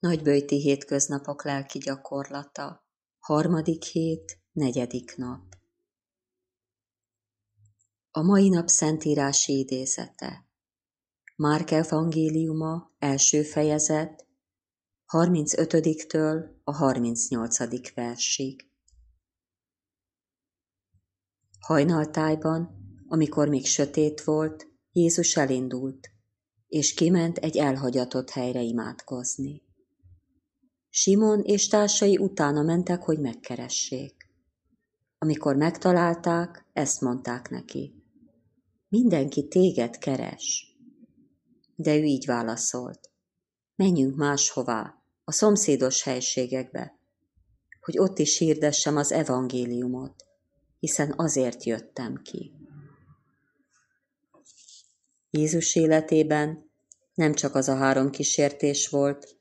Nagybőjti hétköznapok lelki gyakorlata. Harmadik hét, negyedik nap. A mai nap szentírási idézete. Márk evangéliuma, első fejezet, 35-től a 38. versig. Hajnaltájban, amikor még sötét volt, Jézus elindult, és kiment egy elhagyatott helyre imádkozni. Simon és társai utána mentek, hogy megkeressék. Amikor megtalálták, ezt mondták neki. Mindenki téged keres. De ő így válaszolt. Menjünk máshová, a szomszédos helységekbe, hogy ott is hirdessem az evangéliumot, hiszen azért jöttem ki. Jézus életében nem csak az a három kísértés volt,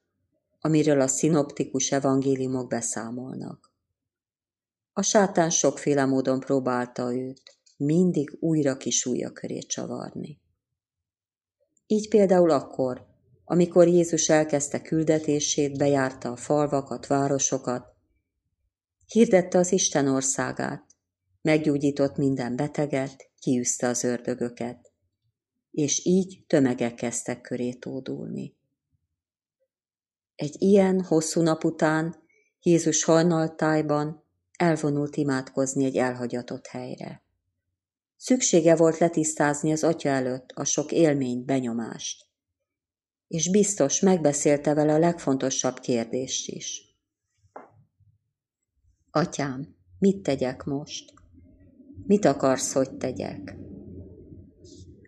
amiről a szinoptikus evangéliumok beszámolnak. A sátán sokféle módon próbálta őt, mindig újra kisúlya köré csavarni. Így például akkor, amikor Jézus elkezdte küldetését, bejárta a falvakat, városokat, hirdette az Isten országát, meggyógyított minden beteget, kiűzte az ördögöket, és így tömegek kezdtek köré tódulni. Egy ilyen hosszú nap után Jézus hajnaltájban elvonult imádkozni egy elhagyatott helyre. Szüksége volt letisztázni az atya előtt a sok élményt, benyomást. És biztos megbeszélte vele a legfontosabb kérdést is. Atyám, mit tegyek most? Mit akarsz, hogy tegyek?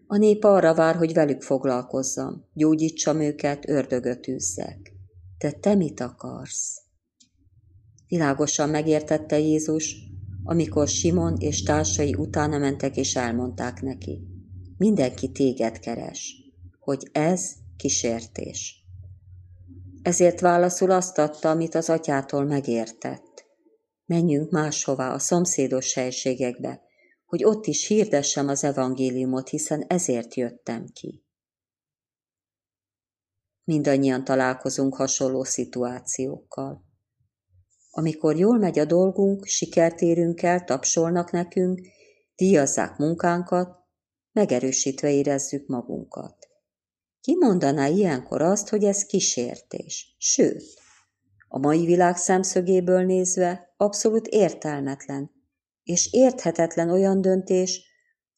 A nép arra vár, hogy velük foglalkozzam, gyógyítsam őket, ördögöt űzzek. De te mit akarsz? Világosan megértette Jézus, amikor Simon és társai utána mentek és elmondták neki. Mindenki téged keres, hogy ez kísértés. Ezért válaszul azt adta, amit az atyától megértett. Menjünk máshová, a szomszédos helységekbe, hogy ott is hirdessem az evangéliumot, hiszen ezért jöttem ki. Mindannyian találkozunk hasonló szituációkkal. Amikor jól megy a dolgunk, sikert érünk el, tapsolnak nekünk, díjazzák munkánkat, megerősítve érezzük magunkat. Ki mondaná ilyenkor azt, hogy ez kísértés? Sőt, a mai világ szemszögéből nézve abszolút értelmetlen és érthetetlen olyan döntés,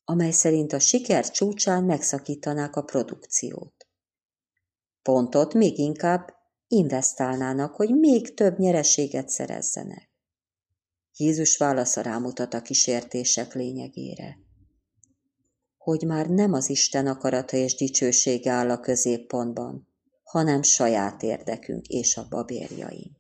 amely szerint a siker csúcsán megszakítanák a produkciót. Pontot még inkább investálnának, hogy még több nyereséget szerezzenek. Jézus válasza rámutat a kísértések lényegére. Hogy már nem az Isten akarata és dicsősége áll a középpontban, hanem saját érdekünk és a babérjaink.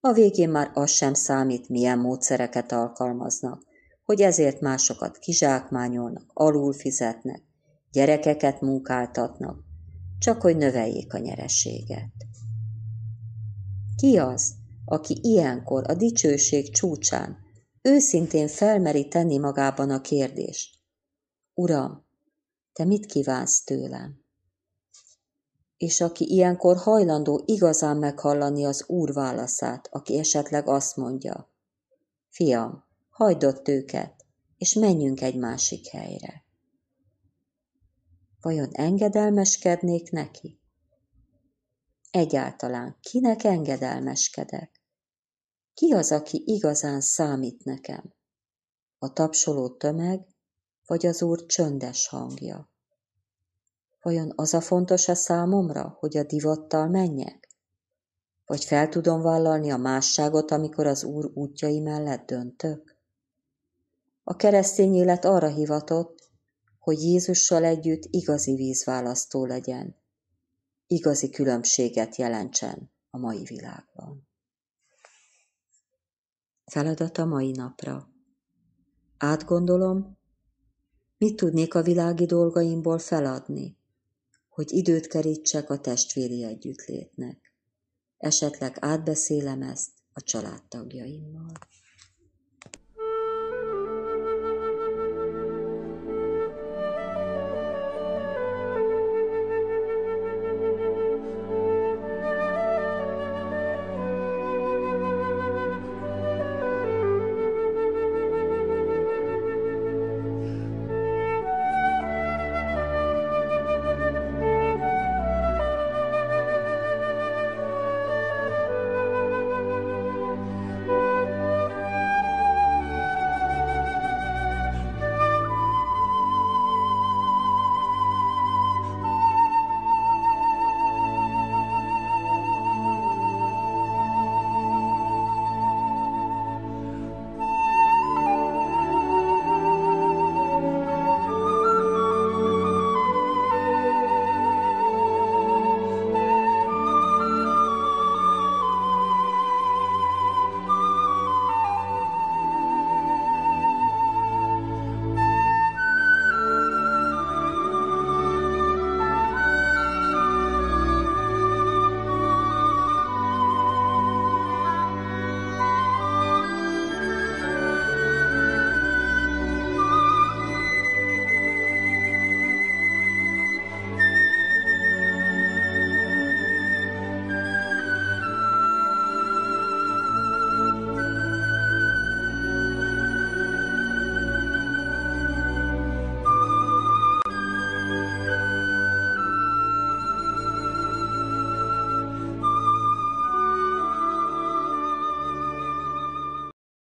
A végén már az sem számít, milyen módszereket alkalmaznak, hogy ezért másokat kizsákmányolnak, alul fizetnek, gyerekeket munkáltatnak, csak hogy növeljék a nyerességet. Ki az, aki ilyenkor a dicsőség csúcsán őszintén felmeri tenni magában a kérdést? Uram, te mit kívánsz tőlem? És aki ilyenkor hajlandó igazán meghallani az Úr válaszát, aki esetleg azt mondja, Fiam, hagyd ott őket, és menjünk egy másik helyre. Vajon engedelmeskednék neki? Egyáltalán kinek engedelmeskedek? Ki az, aki igazán számít nekem? A tapsoló tömeg, vagy az úr csöndes hangja? Vajon az a fontos a számomra, hogy a divattal menjek? Vagy fel tudom vállalni a másságot, amikor az Úr útjai mellett döntök? A keresztény élet arra hivatott, hogy Jézussal együtt igazi vízválasztó legyen, igazi különbséget jelentsen a mai világban. Feladat a mai napra. Átgondolom, mit tudnék a világi dolgaimból feladni, hogy időt kerítsek a testvéri együttlétnek. Esetleg átbeszélem ezt a családtagjaimmal.